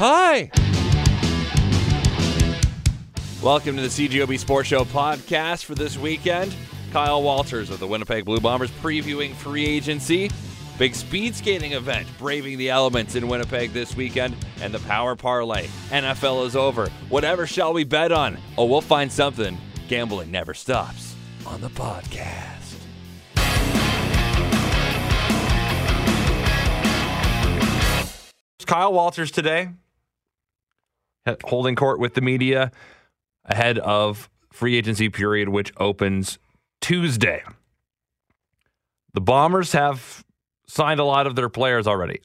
Hi. Welcome to the CJOB Sports Show podcast for this weekend. Kyle Walters of the Winnipeg Blue Bombers previewing free agency. Big speed skating event braving the elements in Winnipeg this weekend and the power parlay. NFL is over. Whatever shall we bet on? Oh, we'll find something. Gambling never stops on the podcast. It's Kyle Walters today holding court with the media ahead of free agency period, which opens Tuesday. The Bombers have signed a lot of their players already.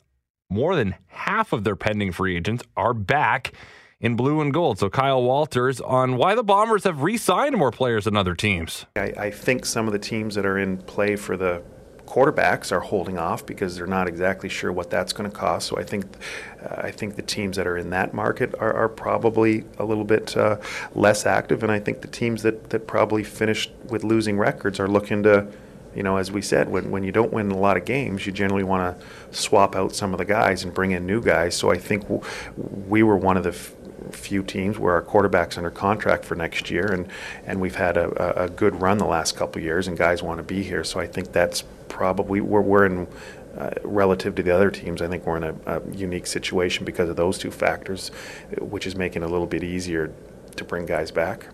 More than half of their pending free agents are back in blue and gold. So, Kyle Walters on why the Bombers have re signed more players than other teams. I, I think some of the teams that are in play for the quarterbacks are holding off because they're not exactly sure what that's going to cost. So I think uh, I think the teams that are in that market are, are probably a little bit uh, less active, and I think the teams that, that probably finished with losing records are looking to. You know, as we said, when, when you don't win a lot of games, you generally want to swap out some of the guys and bring in new guys. So I think w- we were one of the f- few teams where our quarterback's under contract for next year, and, and we've had a, a good run the last couple years, and guys want to be here. So I think that's probably we're, we're in uh, relative to the other teams. I think we're in a, a, unique situation because of those two factors, which is making it a little bit easier to bring guys back.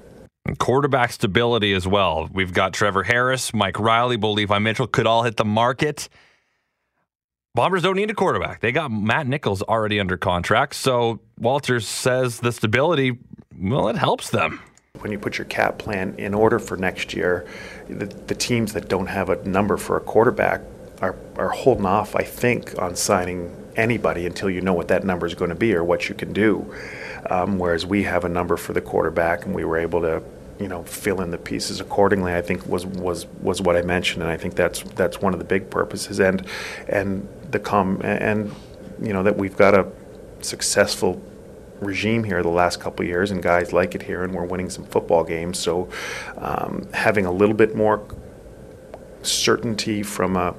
Quarterback stability as well. We've got Trevor Harris, Mike Reilly, Bo Levi Mitchell could all hit the market. Bombers don't need a quarterback. They got Matt Nichols already under contract. So Walters says the stability, well, it helps them when you put your cap plan in order for next year, the, the teams that don't have a number for a quarterback are, are holding off, I think, on signing anybody until you know what that number is going to be or what you can do. Um, whereas we have a number for the quarterback, and we were able to, you know, fill in the pieces accordingly. I think was was was what I mentioned, and I think that's that's one of the big purposes. And and the com and you know that we've got a successful regime here the last couple years, and guys like it here, and we're winning some football games. So, um, having a little bit more certainty from a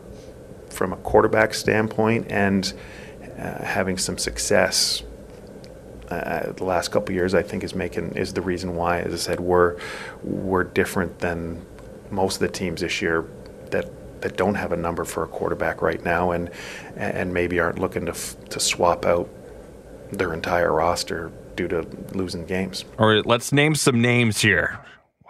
from a quarterback standpoint, and uh, having some success uh, the last couple years, I think is making is the reason why, as I said, we're we're different than most of the teams this year that that don't have a number for a quarterback right now, and and maybe aren't looking to f- to swap out their entire roster due to losing games. All right, let's name some names here.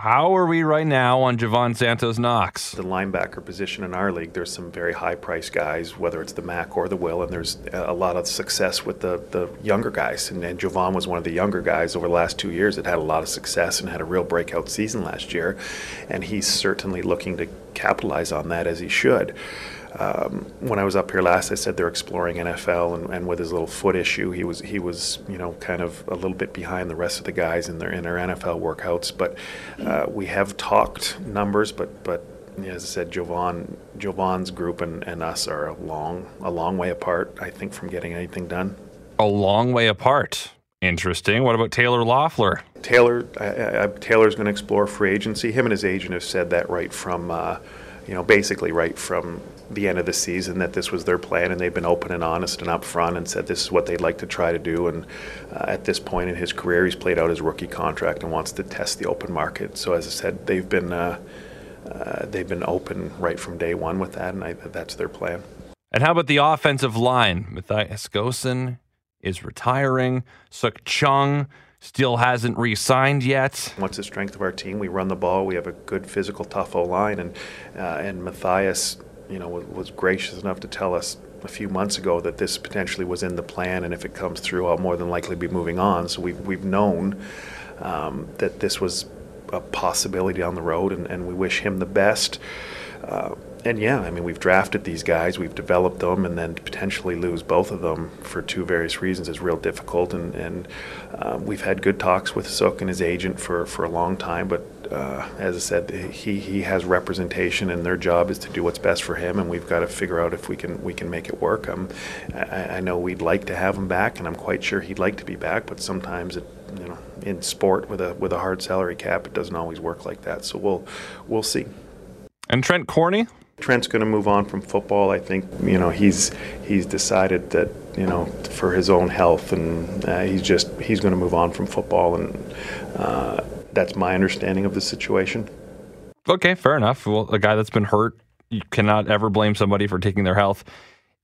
How are we right now on Jovan Santos Knox? The linebacker position in our league, there's some very high priced guys, whether it's the Mac or the Will, and there's a lot of success with the, the younger guys. And, and Jovan was one of the younger guys over the last two years that had a lot of success and had a real breakout season last year. And he's certainly looking to capitalize on that as he should. Um, when I was up here last, I said they're exploring NFL, and, and, with his little foot issue, he was he was you know kind of a little bit behind the rest of the guys in their in their NFL workouts. But uh, we have talked numbers, but but as I said, Jovan Jovan's group and, and us are a long a long way apart. I think from getting anything done. A long way apart. Interesting. What about Taylor Loffler? Taylor I, I, Taylor's going to explore free agency. Him and his agent have said that right from. Uh, you know, basically right from the end of the season that this was their plan, and they've been open and honest and upfront and said this is what they'd like to try to do. And uh, at this point in his career, he's played out his rookie contract and wants to test the open market. So as I said, they've been uh, uh, they've been open right from day one with that, and I, that's their plan. And how about the offensive line? Matthias Goossen is retiring. Sukh Chungh still hasn't re-signed yet. What's the strength of our team? We run the ball. We have a good physical, tough O line, and uh, and Matthias, you know, was, was, gracious enough to tell us a few months ago that this potentially was in the plan, and if it comes through, I'll more than likely be moving on. So we've we've known um, that this was a possibility on the road, and, and we wish him the best. Uh, and yeah, I mean, we've drafted these guys, we've developed them, and then potentially lose both of them for two various reasons is real difficult. And, and uh, we've had good talks with Sukh and his agent for, for a long time, but uh, as I said, he, he has representation, and their job is to do what's best for him, and we've got to figure out if we can we can make it work. Um, I, I know we'd like to have him back, and I'm quite sure he'd like to be back, but sometimes it, you know, in sport with a with a hard salary cap, it doesn't always work like that. So we'll we'll see. And Trent Corney, Trent's going to move on from football. I think you know he's he's decided that you know for his own health, and uh, he's just he's going to move on from football, and uh, that's my understanding of the situation. Okay, fair enough. Well, a guy that's been hurt, you cannot ever blame somebody for taking their health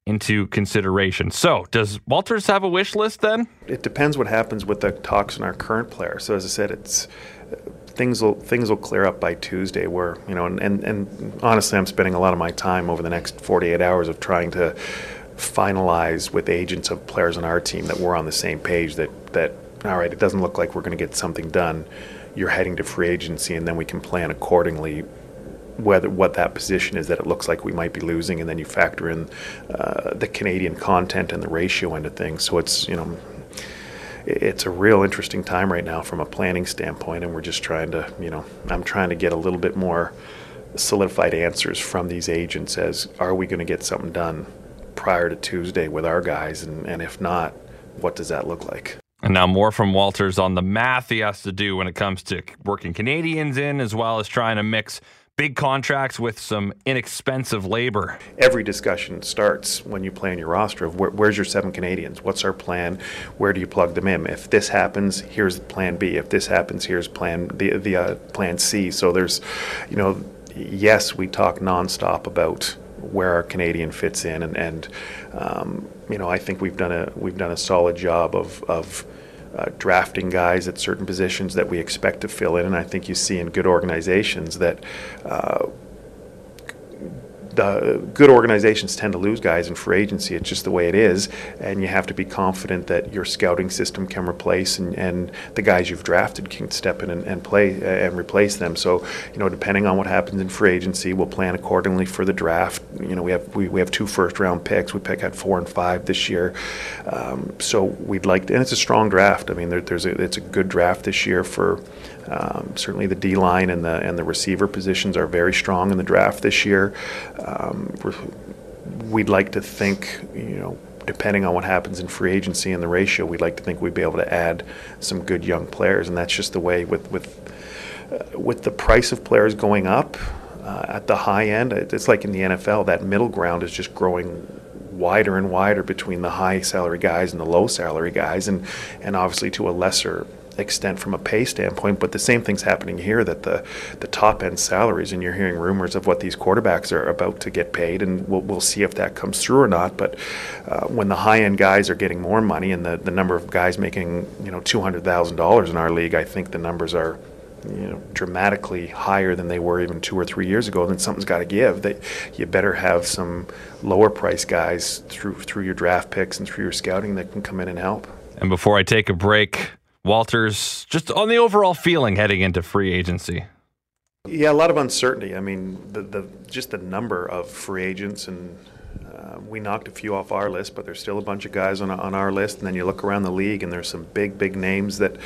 into consideration. So, does Walters have a wish list then? It depends what happens with the talks in our current player. So, as I said, it's things will things will clear up by Tuesday. Where you know, and, and, and honestly, I'm spending a lot of my time over the next 48 hours of trying to finalize with agents of players on our team that we're on the same page. That that all right, it doesn't look like we're going to get something done. You're heading to free agency, and then we can plan accordingly whether what that position is that it looks like we might be losing, and then you factor in uh, the Canadian content and the ratio into things. So it's you know it's a real interesting time right now from a planning standpoint, and we're just trying to, you know, I'm trying to get a little bit more solidified answers from these agents as are we going to get something done prior to Tuesday with our guys, and, and if not, what does that look like? And now more from Walters on the math he has to do when it comes to working Canadians in, as well as trying to mix big contracts with some inexpensive labor. Every discussion starts when you plan your roster of where, where's your seven Canadians? What's our plan? Where do you plug them in? If this happens, here's plan B. If this happens, here's plan the the uh, plan C. So there's, you know, yes, we talk nonstop about where our Canadian fits in, and and um, you know I think we've done a we've done a solid job of of uh, drafting guys at certain positions that we expect to fill in. And I think you see in good organizations that uh, the good organizations tend to lose guys in free agency. It's just the way it is, and you have to be confident that your scouting system can replace and, and the guys you've drafted can step in and, and play uh, and replace them. So, you know, depending on what happens in free agency, we'll plan accordingly for the draft. You know, we have we, we have two first round picks. We pick at four and five this year, um, so we'd like to, and it's a strong draft. I mean, there, there's a, it's a good draft this year for um, certainly, the D line and the and the receiver positions are very strong in the draft this year. Um, we'd like to think, you know, depending on what happens in free agency and the ratio, we'd like to think we'd be able to add some good young players, and that's just the way with with uh, with the price of players going up uh, at the high end. It's like in the NFL, that middle ground is just growing wider and wider between the high salary guys and the low salary guys, and and obviously to a lesser extent from a pay standpoint, but the same thing's happening here that the, the top end salaries, and you're hearing rumors of what these quarterbacks are about to get paid, and we'll, we'll see if that comes through or not. But uh, when the high end guys are getting more money and the, the number of guys making you know $200,000 in our league, I think the numbers are you know dramatically higher than they were even two or three years ago, then something's got to give. That you better have some lower price guys through through your draft picks and through your scouting that can come in and help. And before I take a break, Walters, just on the overall feeling heading into free agency? Yeah, a lot of uncertainty. I mean, the, the just the number of free agents and uh, we knocked a few off our list, but there's still a bunch of guys on, on our list. And then you look around the league, and there's some big, big names that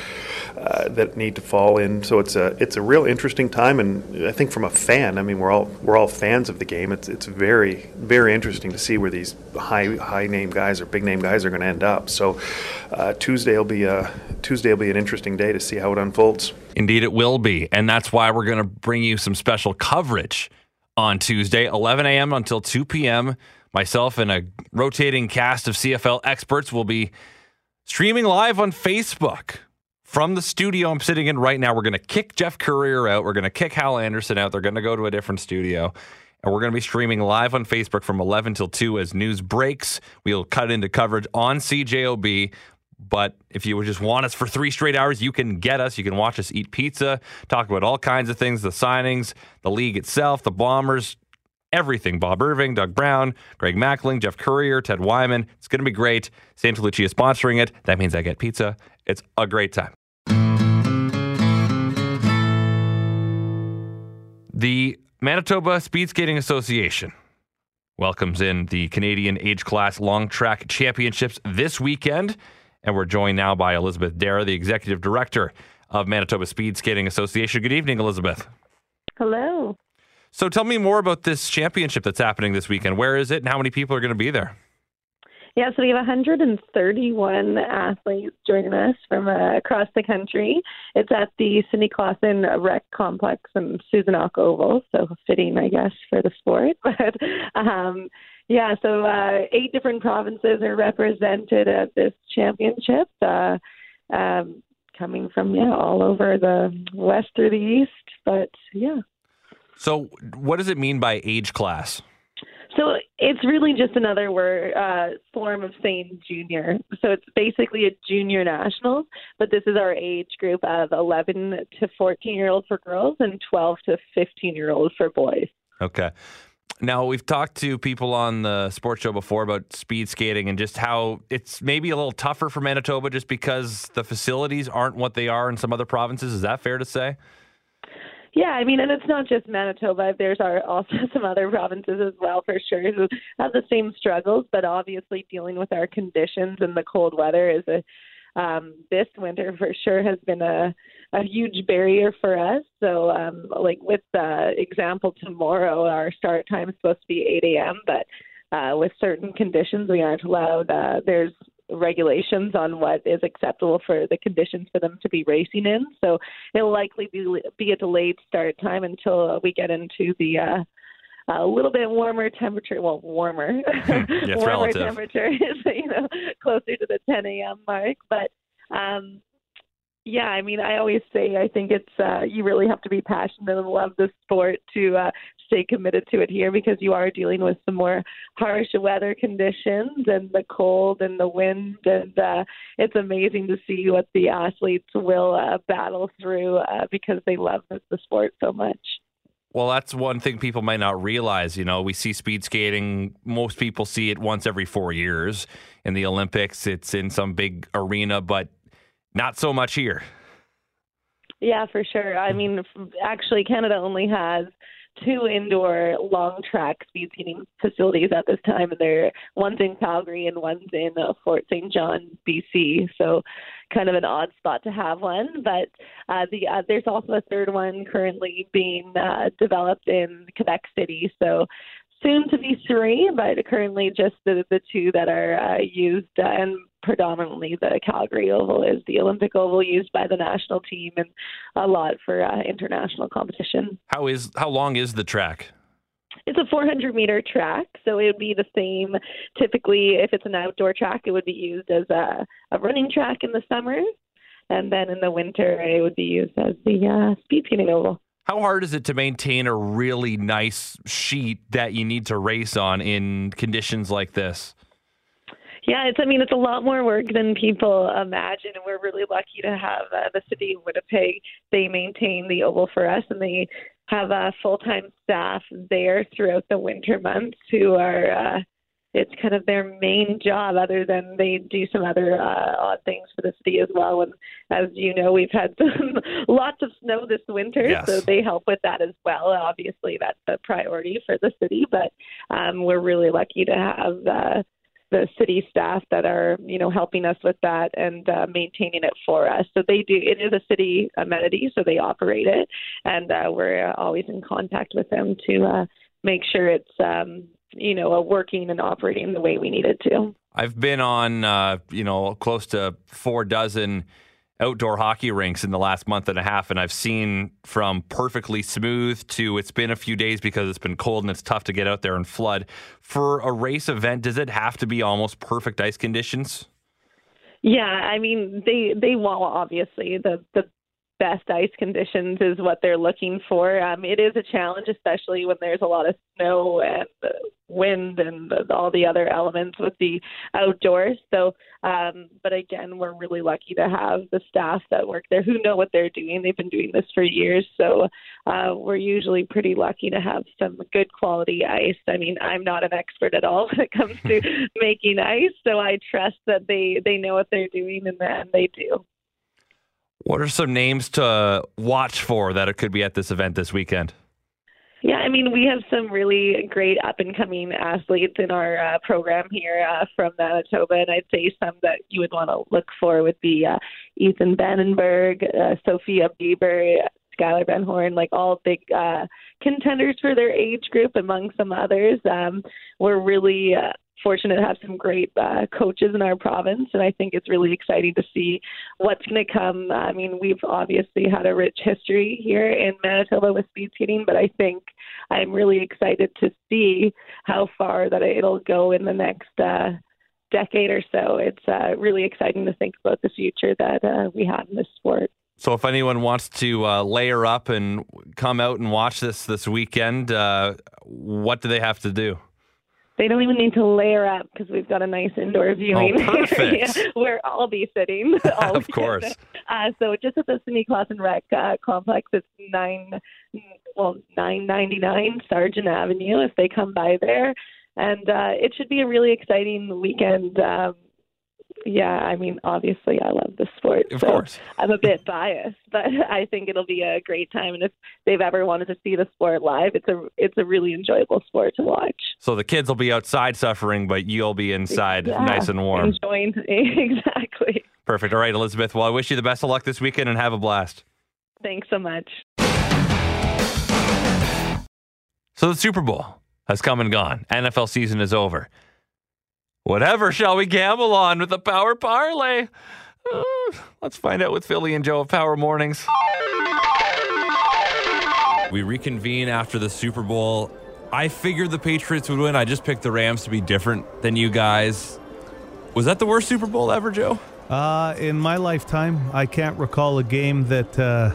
uh, that need to fall in. So it's a it's a real interesting time. And I think from a fan, I mean, we're all we're all fans of the game. It's it's very very interesting to see where these high high name guys or big name guys are going to end up. So uh, Tuesday will be a Tuesday will be an interesting day to see how it unfolds. Indeed, it will be, and that's why we're going to bring you some special coverage on Tuesday, 11 a.m. until 2 p.m. Myself and a rotating cast of CFL experts will be streaming live on Facebook from the studio I'm sitting in right now. We're going to kick Geoff Currier out. We're going to kick Hal Anderson out. They're going to go to a different studio. And we're going to be streaming live on Facebook from 11 till 2 as news breaks. We'll cut into coverage on CJOB. But if you just want us for three straight hours, you can get us. You can watch us eat pizza, talk about all kinds of things the signings, the league itself, the Bombers, everything. Bob Irving, Doug Brown, Greg Mackling, Geoff Currier, Ted Wyman. It's going to be great. Santa Lucia is sponsoring it. That means I get pizza. It's a great time. The Manitoba Speed Skating Association welcomes in the Canadian Age Class Long Track Championships this weekend. And we're joined now by Elizabeth Dara, the Executive Director of Manitoba Speed Skating Association. Good evening, Elizabeth. Hello. So tell me more about this championship that's happening this weekend. Where is it and how many people are going to be there? Yeah, so we have 131 athletes joining us from uh, across the country. It's at the Cindy Klassen Rec Complex and Susan Auch Oval, so fitting, I guess, for the sport. But um, yeah, so uh, eight different provinces are represented at this championship, uh, um, coming from yeah all over the west through the east. But yeah. So, what does it mean by age class? So it's really just another word uh, form of saying junior. So it's basically a junior nationals, but this is our age group of 11 to 14 year olds for girls and 12 to 15 year olds for boys. Okay. Now, we've talked to people on the sports show before about speed skating and just how it's maybe a little tougher for Manitoba just because the facilities aren't what they are in some other provinces. Is that fair to say? Yeah, I mean, and it's not just Manitoba. There's also some other provinces as well, for sure, who have the same struggles. But obviously, dealing with our conditions and the cold weather is a um, this winter for sure has been a a huge barrier for us. So, um, like with the example tomorrow, our start time is supposed to be 8 a.m., but uh, with certain conditions, we aren't allowed. Uh, there's regulations on what is acceptable for the conditions for them to be racing in. So it'll likely be be a delayed start time until we get into the uh, a little bit warmer temperature. Well, warmer, yeah, warmer relative. temperature is you know closer to the 10 a.m. mark, but. Um, yeah, I mean, I always say I think it's uh, you really have to be passionate and love the sport to uh, stay committed to it here because you are dealing with some more harsh weather conditions and the cold and the wind, and uh, it's amazing to see what the athletes will uh, battle through uh, because they love the sport so much. Well, that's one thing people might not realize. You know, we see speed skating, most people see it once every four years. In the Olympics, it's in some big arena, but not so much here. Yeah, for sure. I mean, actually, Canada only has two indoor long track speed skating facilities at this time, and they're one's in Calgary and one's in uh, Fort St. John, BC. So, kind of an odd spot to have one. But uh, the uh, there's also a third one currently being uh, developed in Quebec City. So soon to be three, but currently just the, the two that are uh, used, uh, and predominantly the Calgary Oval is the Olympic Oval used by the national team, and a lot for uh, international competition. How is how long is the track? It's a 400 meter track, so it would be the same. Typically, if it's an outdoor track, it would be used as a, a running track in the summer, and then in the winter, it would be used as the uh, speed skating oval. How hard is it to maintain a really nice sheet that you need to race on in conditions like this? Yeah, it's. I mean, it's a lot more work than people imagine, and we're really lucky to have uh, the city of Winnipeg. They maintain the oval for us, and they have a full-time staff there throughout the winter months who are uh, it's kind of their main job other than they do some other uh, odd things for the city as well. And as you know we've had some, lots of snow this winter yes. so they help with that as well. Obviously that's the priority for the city but um, we're really lucky to have uh, the city staff that are you know helping us with that and uh, maintaining it for us. So they do it is a city amenity so they operate it. And uh, we're always in contact with them to uh, make sure it's um, you know, working and operating the way we need it to. I've been on, uh, you know, close to four dozen outdoor hockey rinks in the last month and a half, and I've seen from perfectly smooth to it's been a few days because it's been cold and it's tough to get out there and flood. For a race event, does it have to be almost perfect ice conditions? Yeah, I mean they they want obviously the the best ice conditions is what they're looking for. Um, it is a challenge, especially when there's a lot of snow and wind and all the other elements with the outdoors. So, um, but again, we're really lucky to have the staff that work there who know what they're doing. They've been doing this for years, so uh, we're usually pretty lucky to have some good quality ice. I mean, I'm not an expert at all when it comes to making ice, so I trust that they they know what they're doing and, and they do. What are some names to watch for that it could be at this event this weekend? Yeah, I mean, we have some really great up and coming athletes in our uh, program here uh, from Manitoba, and I'd say some that you would want to look for would be uh, Ethan Vandenberg, uh, Sophia Bieber, Skylar Van Horn, like all big uh, contenders for their age group, among some others. Um, we're really uh, fortunate to have some great uh, coaches in our province, and I think it's really exciting to see what's going to come. I mean, we've obviously had a rich history here in Manitoba with speed skating, but I think I'm really excited to see how far that it'll go in the next. Uh, decade or so. It's uh, really exciting to think about the future that uh, we have in this sport. So, if anyone wants to uh, layer up and come out and watch this this weekend, uh, what do they have to do? They don't even need to layer up because we've got a nice indoor viewing oh, perfect. area where I'll be sitting. of course. Uh, so just at the Cindy Klassen Rec uh, complex, it's nine, well, nine ninety nine Sargent Avenue. If they come by there, and uh, it should be a really exciting weekend. Um, yeah, I mean, obviously, I love the sport. Of so course. I'm a bit biased, but I think it'll be a great time. And if they've ever wanted to see the sport live, it's a it's a really enjoyable sport to watch. So the kids will be outside suffering, but you'll be inside, yeah, nice and warm. Enjoying exactly. Perfect. All right, Elizabeth. Well, I wish you the best of luck this weekend and have a blast. Thanks so much. So the Super Bowl has come and gone. NFL season is over. Whatever shall we gamble on with the Power Parlay? Uh, let's find out with Philly and Joe of Power Mornings. We reconvene after the Super Bowl. I figured the Patriots would win. I just picked the Rams to be different than you guys. Was that the worst Super Bowl ever, Joe? Uh, in my lifetime, I can't recall a game that uh,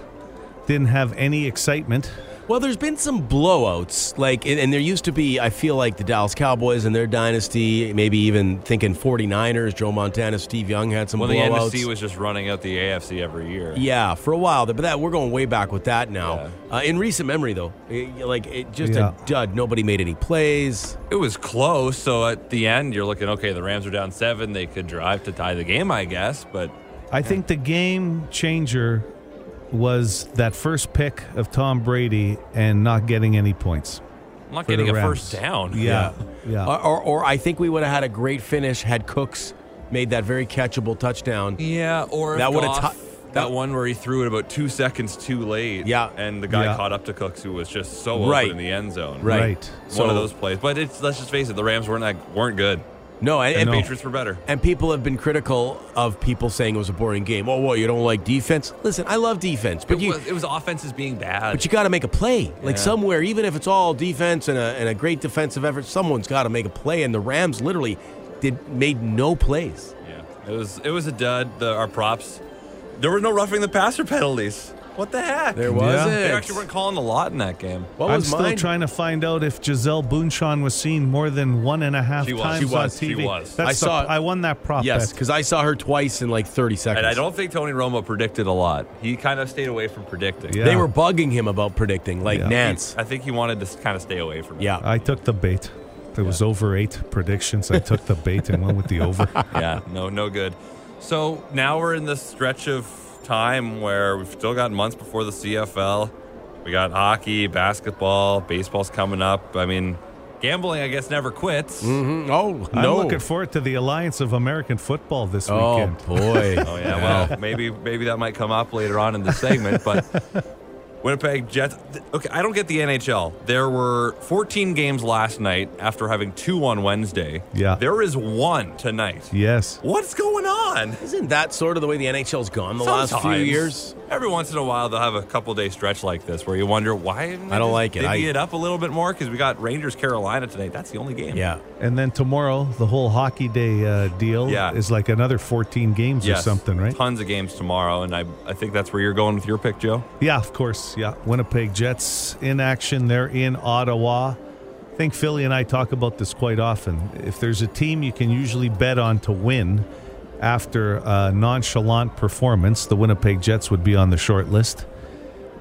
didn't have any excitement. Well, there's been some blowouts, like, and there used to be. I feel like the Dallas Cowboys and their dynasty, maybe even thinking 49ers, Joe Montana, Steve Young had some well, blowouts. the NFC was just running out the AFC every year. Yeah, for a while, but that we're going way back with that now. Yeah. Uh, in recent memory, though, it, like it just yeah. a dud. Nobody made any plays. It was close. So at the end, you're looking, okay, the Rams are down seven. They could drive to tie the game, I guess. But I think the game changer was that first pick of Tom Brady and not getting any points. I'm not getting a first down. Yeah, yeah. yeah. Or, or, or, I think we would have had a great finish had Cooks made that very catchable touchdown. Yeah, or that would have. T- that one where he threw it about two seconds too late. Yeah. And the guy yeah. caught up to Cooks who was just so open in the end zone. Right. right. One so, of those plays. But it's let's just face it, the Rams weren't like, weren't good. No, and, and Patriots were better. And people have been critical of people saying it was a boring game. Oh, what? You don't like defense? Listen, I love defense, but it you was, it was offenses being bad. But you got to make a play, yeah. like somewhere, even if it's all defense and a, and a great defensive effort. Someone's got to make a play, and the Rams literally did made no plays. Yeah, it was it was a dud. The, our props. There were no roughing the passer penalties. What the heck? There was yeah. They actually weren't calling a lot in that game. What I'm still mine? trying to find out if Gisele Bundchen was seen more than one and a half she was. times she was. on TV. She was. That's I the, saw. I won that prop. Yes, because I saw her twice in like 30 seconds. And I don't think Tony Romo predicted a lot. He kind of stayed away from predicting. Yeah. They were bugging him about predicting, like Yeah. Nantz. I think he wanted to kind of stay away from it. Yeah. I took the bait. There was over eight predictions. I took the bait and went with the over. yeah, no, no good. So now we're in the stretch of time where we've still got months before the CFL. We got hockey, basketball, baseball's coming up. I mean, gambling, I guess, never quits. Mhm. Oh, I'm no. looking forward to the Alliance of American Football this oh, weekend. boy. Oh yeah, well, maybe maybe that might come up later on in the segment, but Winnipeg Jets. Okay, I don't get the NHL. There were 14 games last night after having two on Wednesday. Yeah. There is one tonight. Yes. What's going on? Isn't that sort of the way the NHL's gone the last few years? Every once in a while, they'll have a couple day stretch like this where you wonder why. didn't I don't like it. Divvy I- it up a little bit more because we got Rangers Carolina tonight. That's the only game. Yeah. And then tomorrow, the whole hockey day uh, deal Yeah. is like another 14 games Yes. or something, right? Tons of games tomorrow, and I I think that's where you're going with your pick, Joe. Yeah, of course. Yeah. Winnipeg Jets in action. They're in Ottawa. I think Philly and I talk about this quite often. If there's a team you can usually bet on to win after a nonchalant performance, the Winnipeg Jets would be on the short list.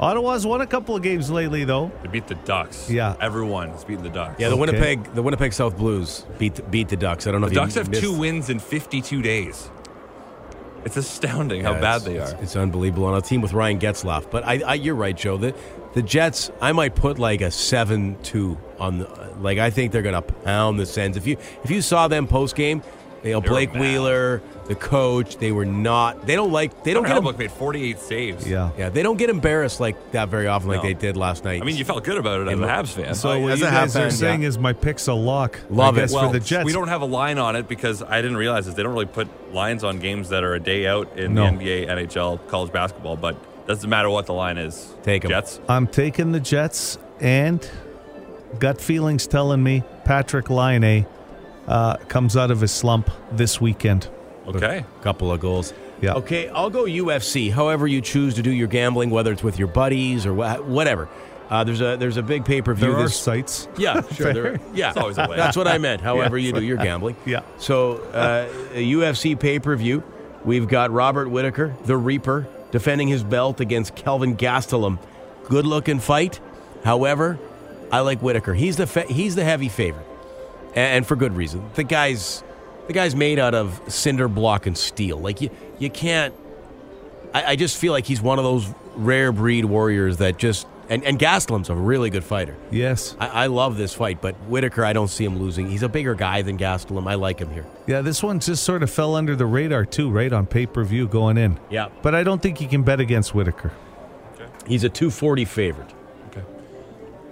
Ottawa's won a couple of games lately, though. They beat the Ducks. Yeah. everyone is beating the Ducks. Yeah, the Okay. Winnipeg the Winnipeg South Blues beat beat the Ducks. I don't know The if Ducks you have missed- two wins in 52 days. It's astounding how bad it's- they it's- are. It's, unbelievable on a team with Ryan Getzlaf. But I, I, you're right, Joe. The the Jets, I might put like a seven two on the. Like I think they're gonna pound the Sens. If you if you saw them post game, You know, They were Blake. Wheeler, the coach, they were not. They don't like. They don't Connor get. Hellebuyck em- made 48 saves. Yeah. yeah, they don't get embarrassed like that very often, like No. they did last night. I mean, you felt good about it as a Habs fan. So what as you a guys Habs are fan, saying yeah. is my pick's a lock. Love I it. well, for the Jets. we don't have a line on it because I didn't realize this. They don't really put lines on games that are a day out in No. the NBA, NHL, college basketball. But doesn't matter what the line is. Take 'em. Jets. I'm taking the Jets, and gut feelings telling me Patrik Laine uh, comes out of his slump this weekend. Okay. couple of goals. Yeah. Okay, I'll go UFC. However you choose to do your gambling, whether it's with your buddies or wha- whatever. Uh, there's a there's a big pay per view. There are this sites. Yeah, sure. There, yeah, It's always a way. That's what I meant. However you do your gambling. Yeah. So uh, a UFC pay per view. We've got Robert Whittaker, the Reaper, defending his belt against Kelvin Gastelum. Good looking fight. However, I like Whittaker. He's the fa- he's the heavy favorite, and, and for good reason. The guy's the guy's made out of cinder block and steel. Like you you can't. I, I just feel like he's one of those rare breed warriors that just. And, and Gastelum's a really good fighter. Yes. I, I love this fight, but Whittaker, I don't see him losing. He's a bigger guy than Gastelum. I like him here. Yeah, this one just sort of fell under the radar too, right on pay per view going in. Yeah. But I don't think you can bet against Whittaker. He's a 240 favorite. Okay.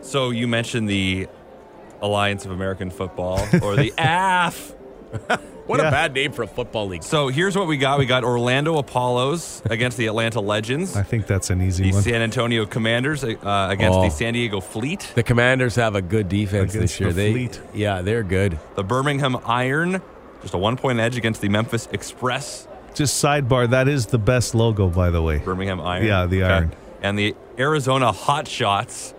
So you mentioned the Alliance of American Football or the AF. What Yeah. a bad name for a football league. So here's what we got. We got Orlando Apollos against the Atlanta Legends. I think that's an easy The one. San Antonio Commanders uh, against Oh. the San Diego Fleet. The Commanders have a good defense Against this year. the they, Fleet. yeah, they're good. The Birmingham Iron, just a one point edge against the Memphis Express. Just sidebar, that is the best logo, by the way. Birmingham Iron. Yeah, the Iron. And the Arizona Hot Shots,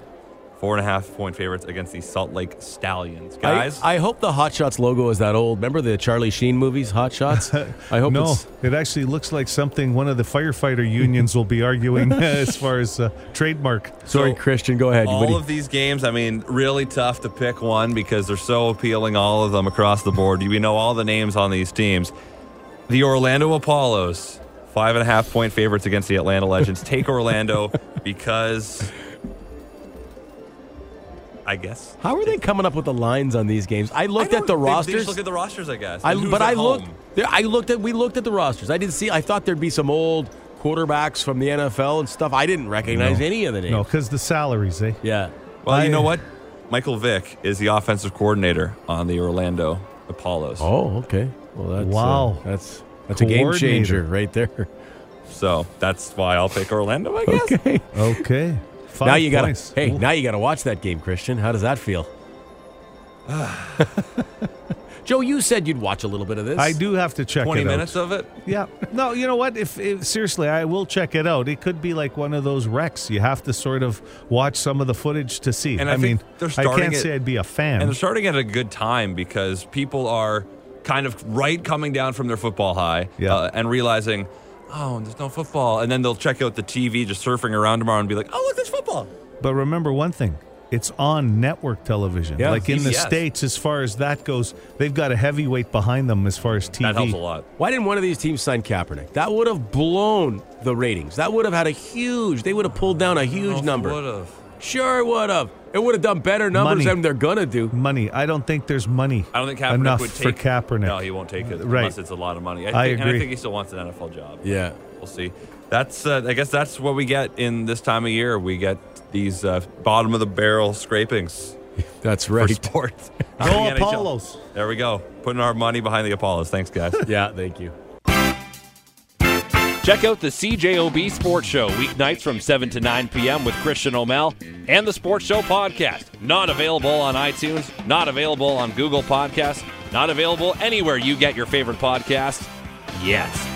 four and a half point favorites against the Salt Lake Stallions. Guys, I, I hope the Hot Shots logo is that old. Remember the Charlie Sheen movies, Hot Shots? I hope No, it's. it actually looks like something one of the firefighter unions will be arguing as far as uh, trademark. Sorry, So, Christian, go ahead. What do all you- of these games, I mean, really tough to pick one because they're so appealing, all of them across the board. We know all the names on these teams. The Orlando Apollos, five and a half point favorites against the Atlanta Legends. Take Orlando because I guess. How are they coming up with the lines on these games? I looked I at the don't- they- They rosters. just look at the rosters, I guess. I, but I home. looked. there- I looked at. We looked at the rosters. I didn't see. I thought there'd be some old quarterbacks from the NFL and stuff. I didn't recognize No. any of the names. No, because the salaries, eh? Yeah. Well, I- you know what? Michael Vick is the offensive coordinator on the Orlando Apollos. Oh, okay. Well, that's Wow. uh, that's that's a game changer right there. So that's why I'll pick Orlando, I guess. Okay. Okay. Five now you got to. Hey, Ooh. now you got to watch that game, Christian. How does that feel? Joe, you said you'd watch a little bit of this. I do have to check 20 it out. minutes of it? Yeah. No, you know what? If, if seriously, I will check it out. It could be like one of those wrecks. You have to sort of watch some of the footage to see. And I mean, they're I can't it- say I'd be a fan. And they're starting at a good time because people are kind of right coming down from their football high Yeah. uh, and realizing, oh, there's no football. And then they'll check out the TV just surfing around tomorrow and be like, oh, look, there's football. But remember one thing. It's on network television. Yeah, like in the CBS. States, as far as that goes, they've got a heavyweight behind them as far as TV. That helps a lot. Why didn't one of these teams sign Kaepernick? That would have blown the ratings. That would have had a huge. They would have pulled down a huge oh, number. Would have. Sure, it would have. It would have done better numbers Money. than they're gonna do. Money. I don't think there's money I don't think Kaepernick enough would for Kaepernick. No, he won't take it Right. unless it's a lot of money. I, I think, And I think he still wants an NFL job. Yeah. We'll see. That's. Uh, I guess that's what we get in this time of year. We get these uh, bottom of the barrel scrapings That's for right. sports. Go. Apollos. There we go. Putting our money behind the Apollos. Thanks, guys. yeah, thank you. Check out the CJOB Sports Show weeknights from 7 to 9 p.m. with Christian O'Mel and the Sports Show podcast. Not available on iTunes, not available on Google Podcasts, not available anywhere you get your favorite podcasts yet.